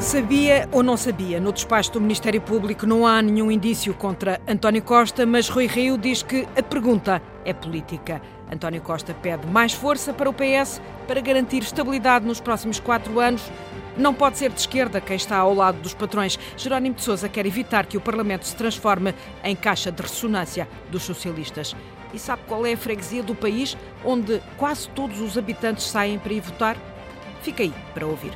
Sabia ou não sabia? No despacho do Ministério Público não há nenhum indício contra António Costa, mas Rui Rio diz que a pergunta é política. António Costa pede mais força para o PS para garantir estabilidade nos próximos quatro anos. Não pode ser de esquerda quem está ao lado dos patrões. Jerónimo de Sousa quer evitar que o Parlamento se transforme em caixa de ressonância dos socialistas. E sabe qual é a freguesia do país onde quase todos os habitantes saem para ir votar? Fica aí para ouvir.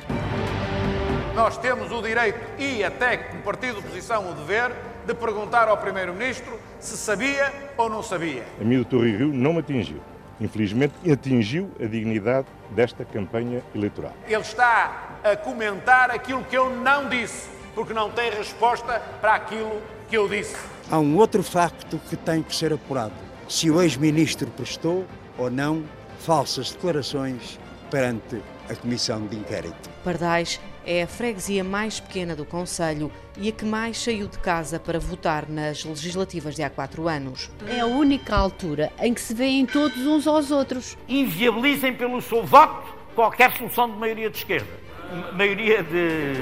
Nós temos o direito e até como partido de oposição o dever de perguntar ao Primeiro-Ministro se sabia ou não sabia. A mim o Torre Rio não me atingiu. Infelizmente atingiu a dignidade desta campanha eleitoral. Ele está a comentar aquilo que eu não disse, porque não tem resposta para aquilo que eu disse. Há um outro facto que tem que ser apurado. Se o ex-ministro prestou ou não falsas declarações perante a comissão de inquérito. Pardais é a freguesia mais pequena do Conselho e a que mais saiu de casa para votar nas legislativas de há quatro anos. É a única altura em que se veem todos uns aos outros. Inviabilizem pelo seu voto qualquer solução de maioria de esquerda. Maioria de.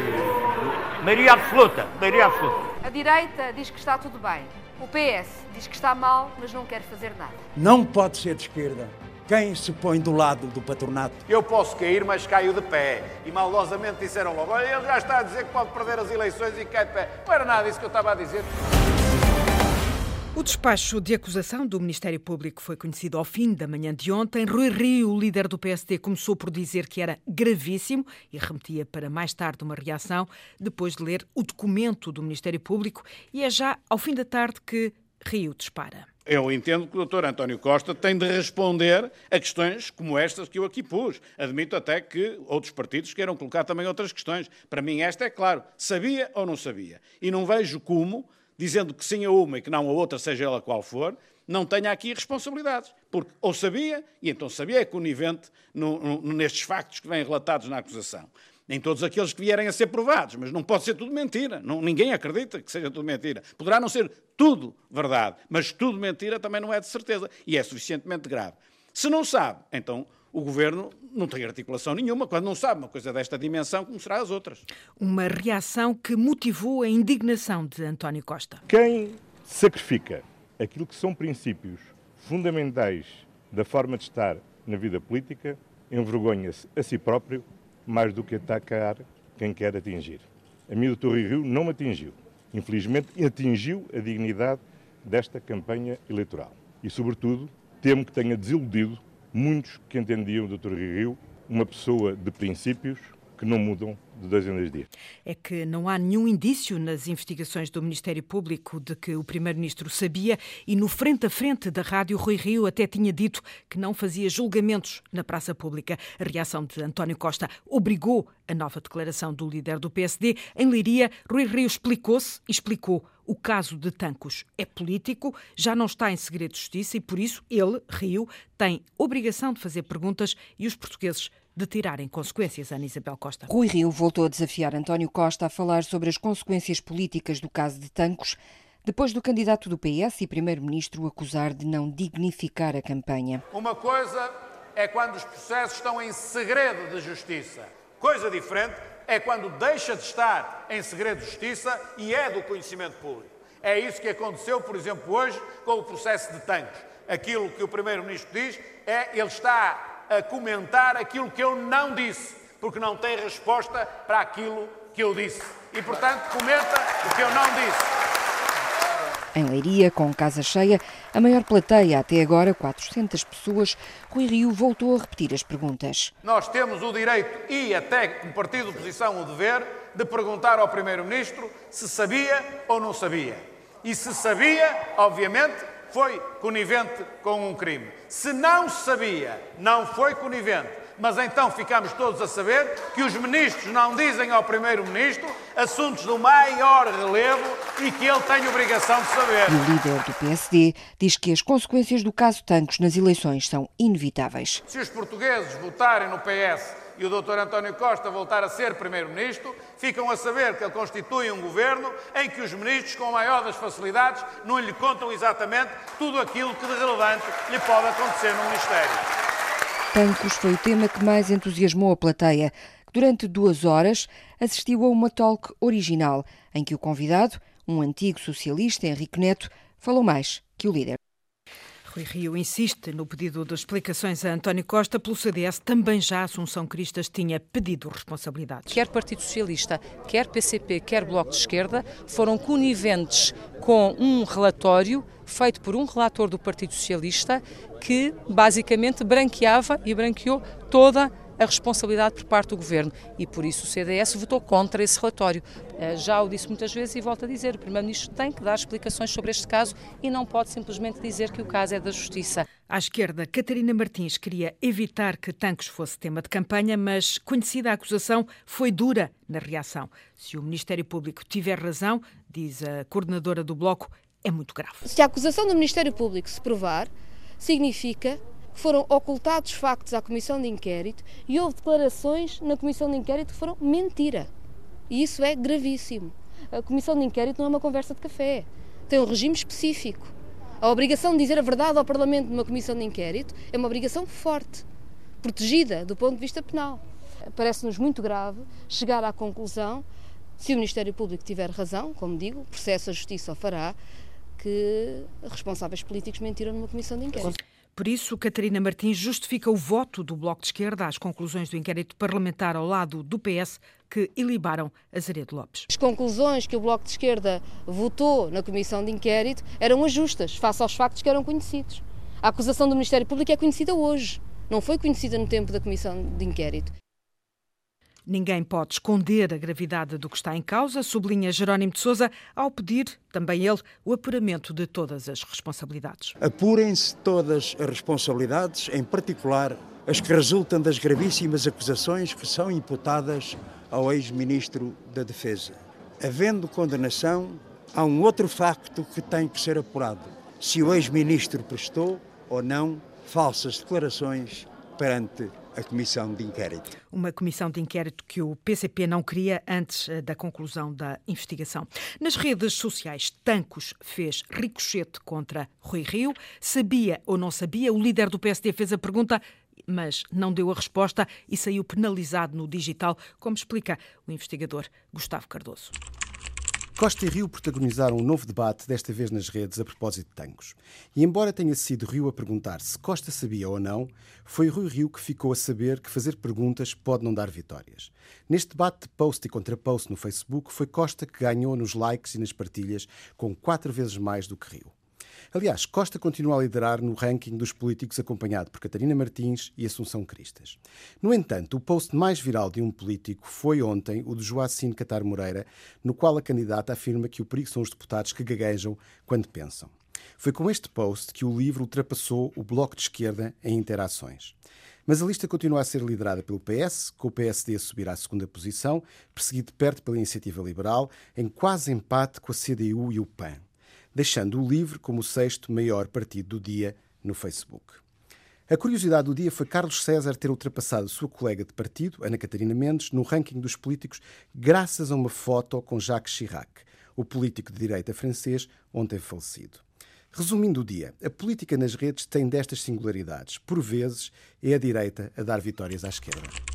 maioria absoluta. Maioria absoluta. A direita diz que está tudo bem. O PS diz que está mal, mas não quer fazer nada. Não pode ser de esquerda quem se põe do lado do patronato? Eu posso cair, mas caio de pé. E maldosamente disseram logo: olha, ele já está a dizer que pode perder as eleições e cai de pé. Não era nada isso que eu estava a dizer. O despacho de acusação do Ministério Público foi conhecido ao fim da manhã de ontem. Rui Rio, o líder do PSD, começou por dizer que era gravíssimo e remetia para mais tarde uma reação, depois de ler o documento do Ministério Público. E é já ao fim da tarde que Rio dispara. Eu entendo que o Dr. António Costa tem de responder a questões como estas que eu aqui pus. Admito até que outros partidos queiram colocar também outras questões. Para mim, esta é claro: sabia ou não sabia? E não vejo como, dizendo que sim a uma e que não a outra, seja ela qual for, não tenha aqui responsabilidades. Porque ou sabia, e então sabia é conivente no, no, nestes factos que vêm relatados na acusação nem todos aqueles que vierem a ser provados, mas não pode ser tudo mentira. Não, ninguém acredita que seja tudo mentira. Poderá não ser tudo verdade, mas tudo mentira também não é de certeza e é suficientemente grave. Se não sabe, então o governo não tem articulação nenhuma. Quando não sabe uma coisa desta dimensão, como será as outras? Uma reação que motivou a indignação de António Costa. Quem sacrifica aquilo que são princípios fundamentais da forma de estar na vida política envergonha-se a si próprio mais do que atacar quem quer atingir. A mim, o Rio não me atingiu. Infelizmente, atingiu a dignidade desta campanha eleitoral. E, sobretudo, temo que tenha desiludido muitos que entendiam o Dr. Rio uma pessoa de princípios que não mudam de dois em dois dias. É que não há nenhum indício nas investigações do Ministério Público de que o Primeiro-Ministro sabia e no frente a frente da rádio Rui Rio até tinha dito que não fazia julgamentos na praça pública. A reação de António Costa obrigou a nova declaração do líder do PSD. Em Leiria, Rui Rio explicou-se e explicou o caso de Tancos é político, já não está em segredo de justiça e, por isso, ele, Rio, tem obrigação de fazer perguntas e os portugueses de tirarem consequências, Ana Isabel Costa. Rui Rio voltou a desafiar António Costa a falar sobre as consequências políticas do caso de Tancos, depois do candidato do PS e primeiro-ministro acusar de não dignificar a campanha. Uma coisa é quando os processos estão em segredo de justiça. Coisa diferente é quando deixa de estar em segredo de justiça e é do conhecimento público. É isso que aconteceu, por exemplo, hoje com o processo de Tancos. Aquilo que o primeiro-ministro diz é ele está a comentar aquilo que eu não disse, porque não tem resposta para aquilo que eu disse. E, portanto, comenta o que eu não disse. Em Leiria, com casa cheia, a maior plateia até agora, 400 pessoas, Rui Rio voltou a repetir as perguntas. Nós temos o direito e até como partido de oposição o dever de perguntar ao Primeiro-Ministro se sabia ou não sabia. E se sabia, obviamente, foi conivente com um crime. Se não sabia, não foi conivente. Mas então ficamos todos a saber que os ministros não dizem ao primeiro-ministro assuntos do maior relevo e que ele tem obrigação de saber. E o líder do PSD diz que as consequências do caso Tancos nas eleições são inevitáveis. Se os portugueses votarem no PS e o Dr. António Costa voltar a ser Primeiro-Ministro, ficam a saber que ele constitui um governo em que os ministros, com a maior das facilidades, não lhe contam exatamente tudo aquilo que de relevante lhe pode acontecer no Ministério. Tancos foi o tema que mais entusiasmou a plateia, durante duas horas, assistiu a uma talk original, em que o convidado, um antigo socialista, Henrique Neto, falou mais que o líder. Rui Rio insiste no pedido de explicações a António Costa pelo CDS. Também já Assunção Cristas tinha pedido responsabilidades. Quer Partido Socialista, quer PCP, quer Bloco de Esquerda foram coniventes com um relatório feito por um relator do Partido Socialista que basicamente branqueava e branqueou toda a a responsabilidade por parte do Governo e por isso o CDS votou contra esse relatório. Eh, já o disse muitas vezes e volto a dizer, o Primeiro-Ministro tem que dar explicações sobre este caso e não pode simplesmente dizer que o caso é da Justiça. À esquerda, Catarina Martins queria evitar que Tancos fosse tema de campanha, mas conhecida a acusação, foi dura na reação. Se o Ministério Público tiver razão, diz a coordenadora do Bloco, é muito grave. Se a acusação do Ministério Público se provar, significa foram ocultados factos à Comissão de Inquérito e houve declarações na Comissão de Inquérito que foram mentira. E isso é gravíssimo. A Comissão de Inquérito não é uma conversa de café, tem um regime específico. A obrigação de dizer a verdade ao Parlamento numa Comissão de Inquérito é uma obrigação forte, protegida do ponto de vista penal. Parece-nos muito grave chegar à conclusão, se o Ministério Público tiver razão, como digo, o processo a Justiça o fará, que responsáveis políticos mentiram numa Comissão de Inquérito. Por isso, Catarina Martins justifica o voto do Bloco de Esquerda às conclusões do inquérito parlamentar ao lado do PS que ilibaram Azaredo Lopes. As conclusões que o Bloco de Esquerda votou na comissão de inquérito eram ajustas face aos factos que eram conhecidos. A acusação do Ministério Público é conhecida hoje, não foi conhecida no tempo da comissão de inquérito. Ninguém pode esconder a gravidade do que está em causa, sublinha Jerónimo de Sousa, ao pedir, também ele, o apuramento de todas as responsabilidades. Apurem-se todas as responsabilidades, em particular as que resultam das gravíssimas acusações que são imputadas ao ex-ministro da Defesa. Havendo condenação, há um outro facto que tem que ser apurado: se o ex-ministro prestou ou não falsas declarações perante a comissão de inquérito. Uma comissão de inquérito que o PCP não queria antes eh, da conclusão da investigação. Nas redes sociais, Tancos fez ricochete contra Rui Rio. Sabia ou não sabia? O líder do PSD fez a pergunta mas não deu a resposta e saiu penalizado no digital, como explica o investigador Gustavo Cardoso. Costa e Rio protagonizaram um novo debate, desta vez nas redes, a propósito de tangos. E embora tenha sido Rio a perguntar se Costa sabia ou não, foi Rui Rio que ficou a saber que fazer perguntas pode não dar vitórias. Neste debate de post e contra-post no Facebook, foi Costa que ganhou nos likes e nas partilhas, com quatro vezes mais do que Rio. Aliás, Costa continua a liderar no ranking dos políticos, acompanhado por Catarina Martins e Assunção Cristas. No entanto, o post mais viral de um político foi ontem o de Joacim Catar Moreira, no qual a candidata afirma que o perigo são os deputados que gaguejam quando pensam. Foi com este post que o livro ultrapassou o Bloco de Esquerda em interações. Mas a lista continua a ser liderada pelo PS, com o PSD a subir à segunda posição, perseguido de perto pela Iniciativa Liberal, em quase empate com a CDU e o PAN deixando o LIVRE como o sexto maior partido do dia no Facebook. A curiosidade do dia foi Carlos César ter ultrapassado sua colega de partido, Ana Catarina Mendes, no ranking dos políticos, graças a uma foto com Jacques Chirac, o político de direita francês, ontem falecido. Resumindo o dia, a política nas redes tem destas singularidades. Por vezes, é a direita a dar vitórias à esquerda.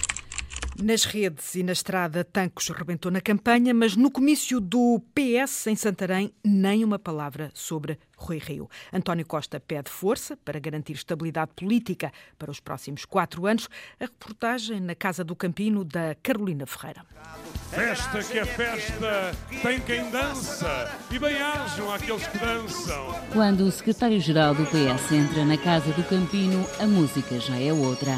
Nas redes e na estrada, Tancos rebentou na campanha, mas no comício do PS em Santarém, nem uma palavra sobre Rui Rio. António Costa pede força para garantir estabilidade política para os próximos quatro anos. A reportagem na Casa do Campino, da Carolina Ferreira. Festa que é festa, tem quem dança e bem-ajam aqueles que dançam. Quando o secretário-geral do PS entra na Casa do Campino, a música já é outra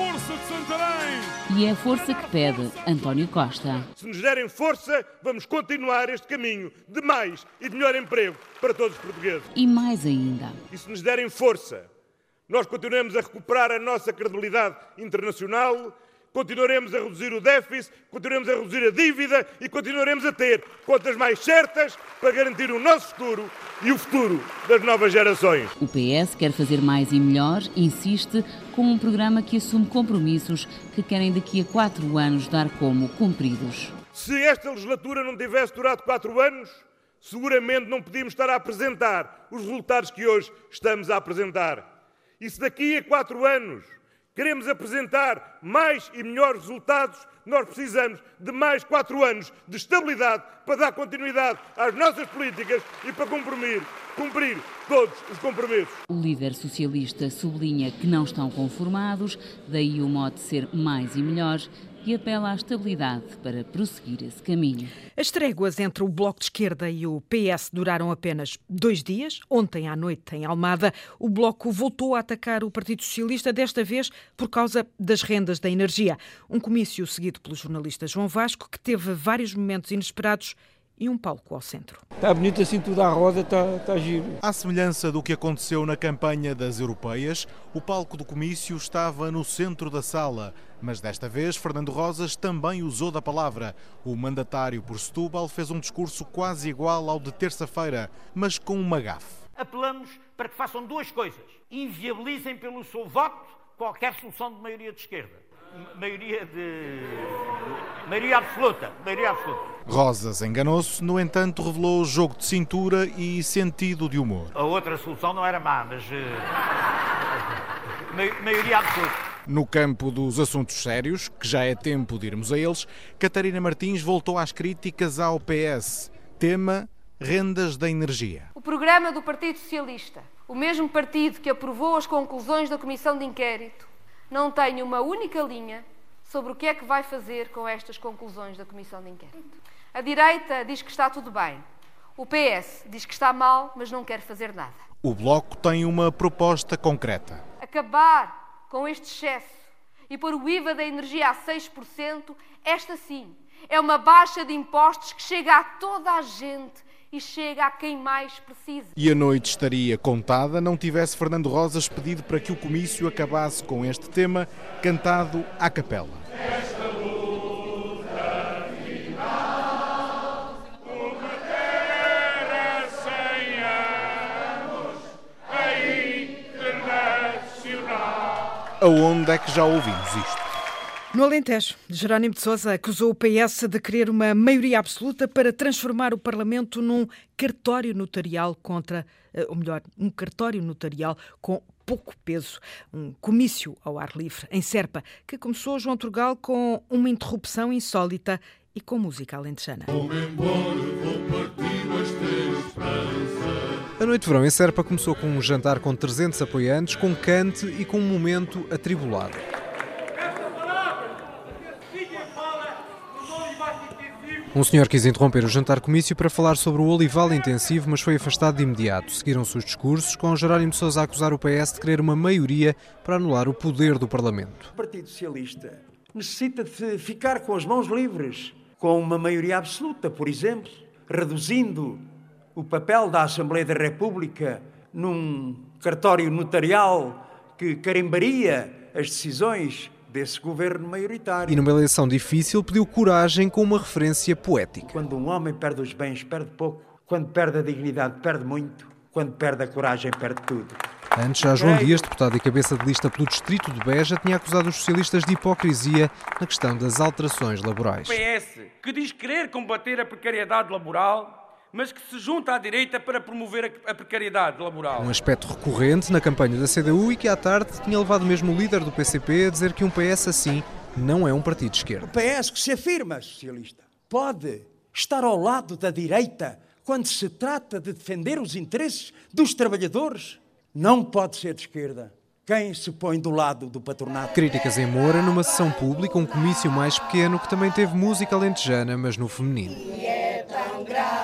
força de Santarém! E é a força que pede António Costa. Se nos derem força, vamos continuar este caminho de mais e de melhor emprego para todos os portugueses. E mais ainda. E se nos derem força, nós continuamos a recuperar a nossa credibilidade internacional continuaremos a reduzir o déficit, continuaremos a reduzir a dívida e continuaremos a ter contas mais certas para garantir o nosso futuro e o futuro das novas gerações. O PS quer fazer mais e melhor, insiste, com um programa que assume compromissos que querem daqui a quatro anos dar como cumpridos. Se esta legislatura não tivesse durado quatro anos, seguramente não podíamos estar a apresentar os resultados que hoje estamos a apresentar. E se daqui a quatro anos queremos apresentar mais e melhores resultados, nós precisamos de mais quatro anos de estabilidade para dar continuidade às nossas políticas e para cumprir, cumprir todos os compromissos. O líder socialista sublinha que não estão conformados, daí o mote ser mais e melhor e apela à estabilidade para prosseguir esse caminho. As tréguas entre o Bloco de Esquerda e o PS duraram apenas dois dias. Ontem à noite, em Almada, o Bloco voltou a atacar o Partido Socialista, desta vez por causa das rendas da energia. Um comício seguido pelo jornalista João Vasco, que teve vários momentos inesperados e um palco ao centro. Está bonito assim tudo à roda, está, está giro. À semelhança do que aconteceu na campanha das europeias, o palco do comício estava no centro da sala. Mas desta vez, Fernando Rosas também usou da palavra. O mandatário por Setúbal fez um discurso quase igual ao de terça-feira, mas com uma gafe. Apelamos para que façam duas coisas. Inviabilizem pelo seu voto qualquer solução de maioria de esquerda maioria de. maioria absoluta. Maioria absoluta. Rosas enganou-se, no entanto, revelou jogo de cintura e sentido de humor. A outra solução não era má, mas. Uh... maioria absoluta. No campo dos assuntos sérios, que já é tempo de irmos a eles, Catarina Martins voltou às críticas ao PS. Tema: rendas da energia. O programa do Partido Socialista, o mesmo partido que aprovou as conclusões da Comissão de Inquérito, não tem uma única linha sobre o que é que vai fazer com estas conclusões da Comissão de Inquérito. A direita diz que está tudo bem. O PS diz que está mal, mas não quer fazer nada. O Bloco tem uma proposta concreta. Acabar com este excesso e pôr o IVA da energia a 6%, esta sim, é uma baixa de impostos que chega a toda a gente e chega a quem mais precisa. E a noite estaria contada não tivesse Fernando Rosas pedido para que o comício acabasse com este tema cantado à capela. Aonde é que já ouvimos isto? No Alentejo, Jerónimo de Sousa acusou o PS de querer uma maioria absoluta para transformar o Parlamento num cartório notarial contra, eh, ou melhor, um cartório notarial com pouco peso, um comício ao ar livre em Serpa, que começou João Turgal com uma interrupção insólita e com música alentejana. A noite de verão em Serpa começou com um jantar com 300 apoiantes, com cante e com um momento atribulado. Um senhor quis interromper o jantar comício para falar sobre o olival intensivo, mas foi afastado de imediato. Seguiram-se os discursos, com Jerónimo de Sousa a acusar o PS de querer uma maioria para anular o poder do Parlamento. O Partido Socialista necessita de ficar com as mãos livres, com uma maioria absoluta, por exemplo, reduzindo o papel da Assembleia da República num cartório notarial que carimbaria as decisões desse governo maioritário. E numa eleição difícil pediu coragem com uma referência poética. Quando um homem perde os bens, perde pouco. Quando perde a dignidade, perde muito. Quando perde a coragem, perde tudo. Antes, já João Dias, deputado e cabeça de lista pelo Distrito de Beja, tinha acusado os socialistas de hipocrisia na questão das alterações laborais. O PS, que diz querer combater a precariedade laboral, mas que se junta à direita para promover a precariedade laboral. Um aspecto recorrente na campanha da CDU e que à tarde tinha levado mesmo o líder do PCP a dizer que um PS assim não é um partido de esquerda. O PS que se afirma socialista pode estar ao lado da direita quando se trata de defender os interesses dos trabalhadores. Não pode ser de esquerda quem se põe do lado do patronato. Críticas em Moura numa sessão pública, um comício mais pequeno que também teve música lentejana, mas no feminino. E é tão grande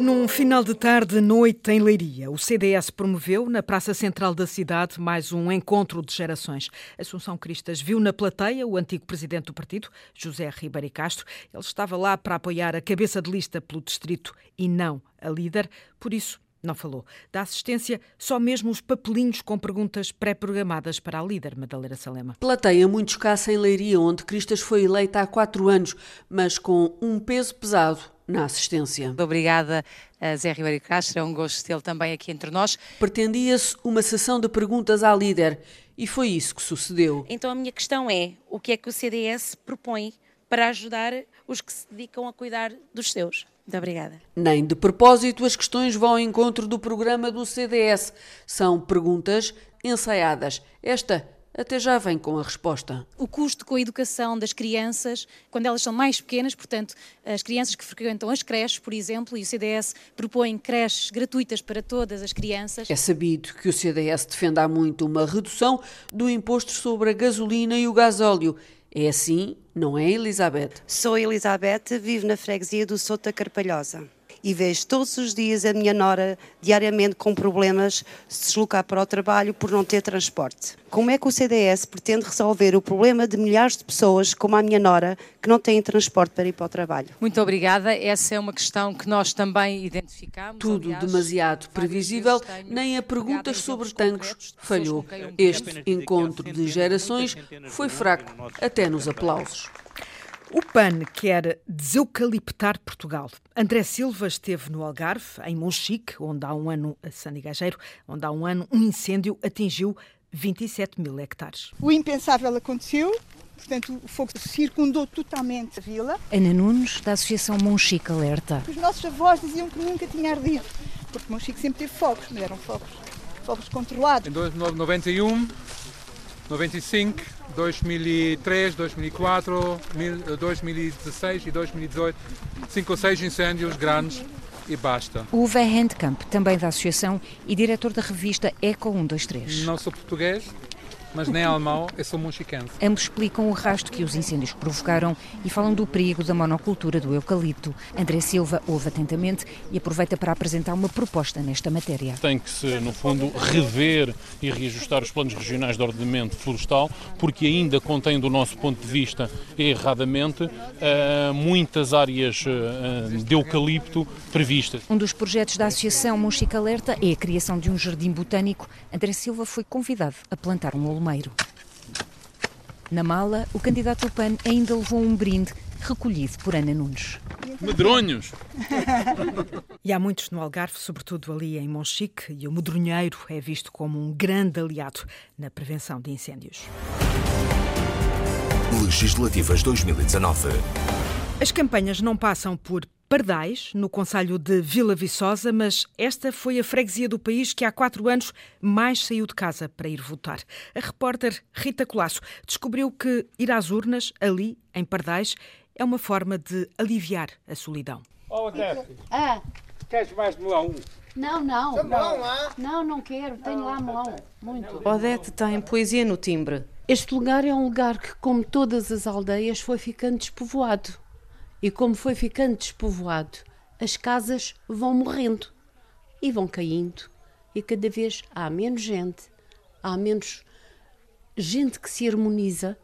Num final de tarde, noite em Leiria, o CDS promoveu na Praça Central da cidade mais um encontro de gerações. Assunção Cristas viu na plateia o antigo presidente do partido, José Ribeiro Castro. Ele estava lá para apoiar a cabeça de lista pelo distrito e não a líder, por isso não falou. Da assistência, só mesmo os papelinhos com perguntas pré-programadas para a líder, Madalena Salema. Plateia muito escassa em Leiria, onde Cristas foi eleita há quatro anos, mas com um peso pesado na assistência. Obrigada a Zé Ribeiro Castro, é um gosto tê-lo também aqui entre nós. Pretendia-se uma sessão de perguntas à líder e foi isso que sucedeu. Então a minha questão é, o que é que o CDS propõe para ajudar os que se dedicam a cuidar dos seus? Muito obrigada. Nem de propósito as questões vão ao encontro do programa do CDS. São perguntas ensaiadas. Esta até já vem com a resposta. O custo com a educação das crianças, quando elas são mais pequenas, portanto, as crianças que frequentam as creches, por exemplo, e o CDS propõe creches gratuitas para todas as crianças. É sabido que o CDS defende há muito uma redução do imposto sobre a gasolina e o gasóleo. É assim, não é, Elizabeth? Sou Elizabeth, vivo na freguesia do Sota Carpalhosa e vejo todos os dias a minha nora diariamente com problemas de se deslocar para o trabalho por não ter transporte. Como é que o CDS pretende resolver o problema de milhares de pessoas, como a minha nora, que não têm transporte para ir para o trabalho? Muito obrigada. Essa é uma questão que nós também identificamos. Tudo Aliás, demasiado previsível, nem a perguntas sobre tanques falhou. Este encontro de gerações foi fraco, até nos aplausos. O PAN quer deseucaliptar Portugal. André Silva esteve no Algarve, em Monchique, onde há um ano, a Sandy Gageiro, onde há um ano um incêndio atingiu 27 mil hectares. O impensável aconteceu, portanto o fogo circundou totalmente a vila. Ana Nunes, da Associação Monchique Alerta. Os nossos avós diziam que nunca tinha ardido, porque Monchique sempre teve fogos, mas eram fogos, fogos controlados. Em 91, 95, 2003, 2004, 2016 e 2018, cinco ou seis incêndios grandes e basta. O Uwe Handkamp, também da associação e diretor da revista Eco 123. Não sou português, mas nem alemão, eu sou monchiquense. Ambos explicam o rasto que os incêndios provocaram e falam do perigo da monocultura do eucalipto. André Silva ouve atentamente e aproveita para apresentar uma proposta nesta matéria. Tem que se, no fundo, rever e reajustar os planos regionais de ordenamento florestal, porque ainda contém, do nosso ponto de vista, erradamente, uh, muitas áreas uh, de eucalipto previstas. Um dos projetos da Associação Monchique Alerta é a criação de um jardim botânico. André Silva foi convidado a plantar um na mala, o candidato ao PAN ainda levou um brinde recolhido por Ana Nunes. Medronhos! e há muitos no Algarve, sobretudo ali em Monchique, e o medronheiro é visto como um grande aliado na prevenção de incêndios. Legislativas 2019. As campanhas não passam por Pardais, no Conselho de Vila Viçosa, mas esta foi a freguesia do país que há quatro anos mais saiu de casa para ir votar. A repórter Rita Colasso descobriu que ir às urnas, ali, em Pardais, é uma forma de aliviar a solidão. Oh, Odete, ah. queres mais melão? Não, não. Não, não, não, não quero. Tenho lá melão. Muito. Odete tem poesia no timbre. Este lugar é um lugar que, como todas as aldeias, foi ficando despovoado. E como foi ficando despovoado, as casas vão morrendo e vão caindo, e cada vez há menos gente, há menos gente que se harmoniza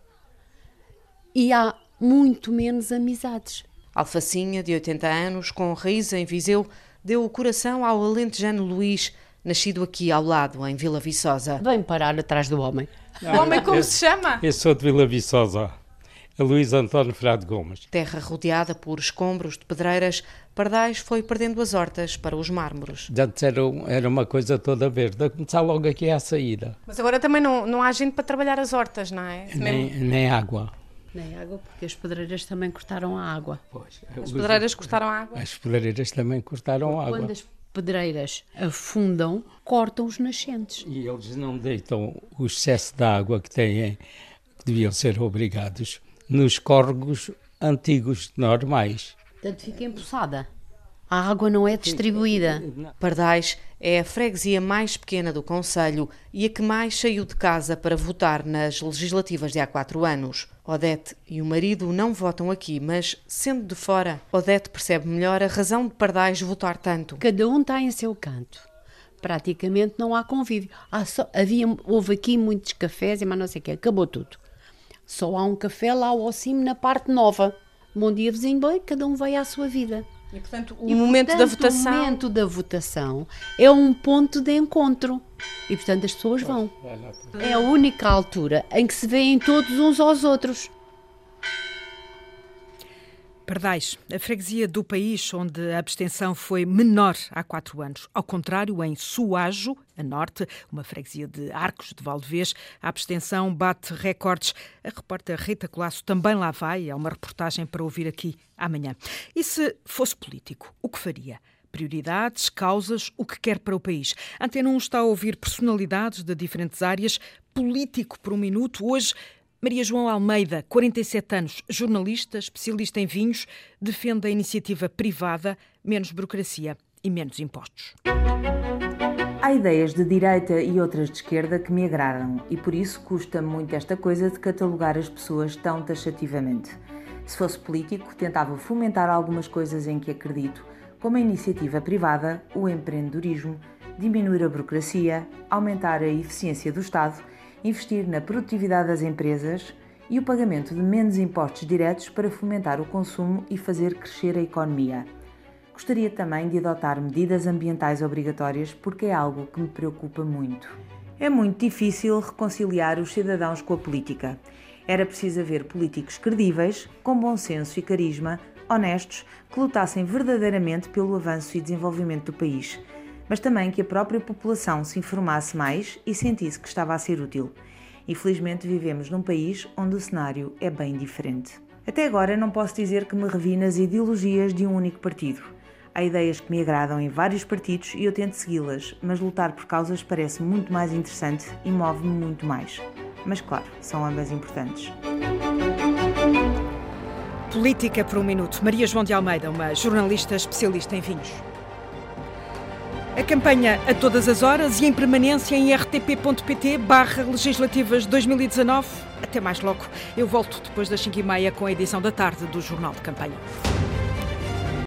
e há muito menos amizades. Alfacinha, de 80 anos, com raiz em Viseu, deu o coração ao alentejano Luís, nascido aqui ao lado, em Vila Viçosa. Vem parar atrás do homem. O homem como se chama? Eu sou de Vila Viçosa a Luís António Frade Gomes. Terra rodeada por escombros de pedreiras, Pardais foi perdendo as hortas para os mármores. Antes era, era uma coisa toda verde, a começar logo aqui à saída. Mas agora também não, não há gente para trabalhar as hortas, não é? Nem, nem água. Nem água, porque as pedreiras também cortaram a água. Pois, as pedreiras cortaram a água? As pedreiras também cortaram a água. Quando as pedreiras afundam, cortam os nascentes. E eles não deitam o excesso de água que têm, que deviam ser obrigados nos córregos antigos normais. Portanto, fica empoçada. A água não é distribuída. Pardais é a freguesia mais pequena do Conselho e a que mais saiu de casa para votar nas legislativas de há quatro anos. Odete e o marido não votam aqui, mas, sendo de fora, Odete percebe melhor a razão de Pardais votar tanto. Cada um está em seu canto. Praticamente não há convívio. Há só, havia, houve aqui muitos cafés e mais não sei o quê. Acabou tudo. Só há um café lá ao cimo na parte nova. Bom dia, vizinho, bem, cada um vai à sua vida. E, portanto, o e, momento portanto, da votação... O momento da votação é um ponto de encontro. E, portanto, as pessoas vão. É a única altura em que se veem todos uns aos outros. Pardais, a freguesia do país onde a abstenção foi menor há quatro anos. Ao contrário, em Suajo, a norte, uma freguesia de Arcos de Valdevez. A abstenção bate recordes. A repórter Rita Colasso também lá vai. É uma reportagem para ouvir aqui amanhã. E se fosse político, o que faria? prioridades, causas, o que quer para o país. Antena 1 está a ouvir personalidades de diferentes áreas. Político por um minuto. Hoje, Maria João Almeida, 47 anos, jornalista, especialista em vinhos, defende a iniciativa privada, menos burocracia e menos impostos. Há ideias de direita e outras de esquerda que me agradam e por isso custa muito esta coisa de catalogar as pessoas tão taxativamente. Se fosse político, tentava fomentar algumas coisas em que acredito como a iniciativa privada, o empreendedorismo, diminuir a burocracia, aumentar a eficiência do Estado, investir na produtividade das empresas e o pagamento de menos impostos diretos para fomentar o consumo e fazer crescer a economia. Gostaria também de adotar medidas ambientais obrigatórias porque é algo que me preocupa muito. É muito difícil reconciliar os cidadãos com a política. Era preciso haver políticos credíveis, com bom senso e carisma, honestos, que lutassem verdadeiramente pelo avanço e desenvolvimento do país, mas também que a própria população se informasse mais e sentisse que estava a ser útil. Infelizmente, vivemos num país onde o cenário é bem diferente. Até agora, não posso dizer que me revi nas ideologias de um único partido. Há ideias que me agradam em vários partidos e eu tento segui-las, mas lutar por causas parece muito mais interessante e move-me muito mais. Mas, claro, são ambas importantes. Política por um minuto. Maria João de Almeida, uma jornalista especialista em vinhos. A campanha a todas as horas e em permanência em rtp.pt barra legislativas 2019. Até mais logo. Eu volto depois das 5h30 com a edição da tarde do Jornal de Campanha.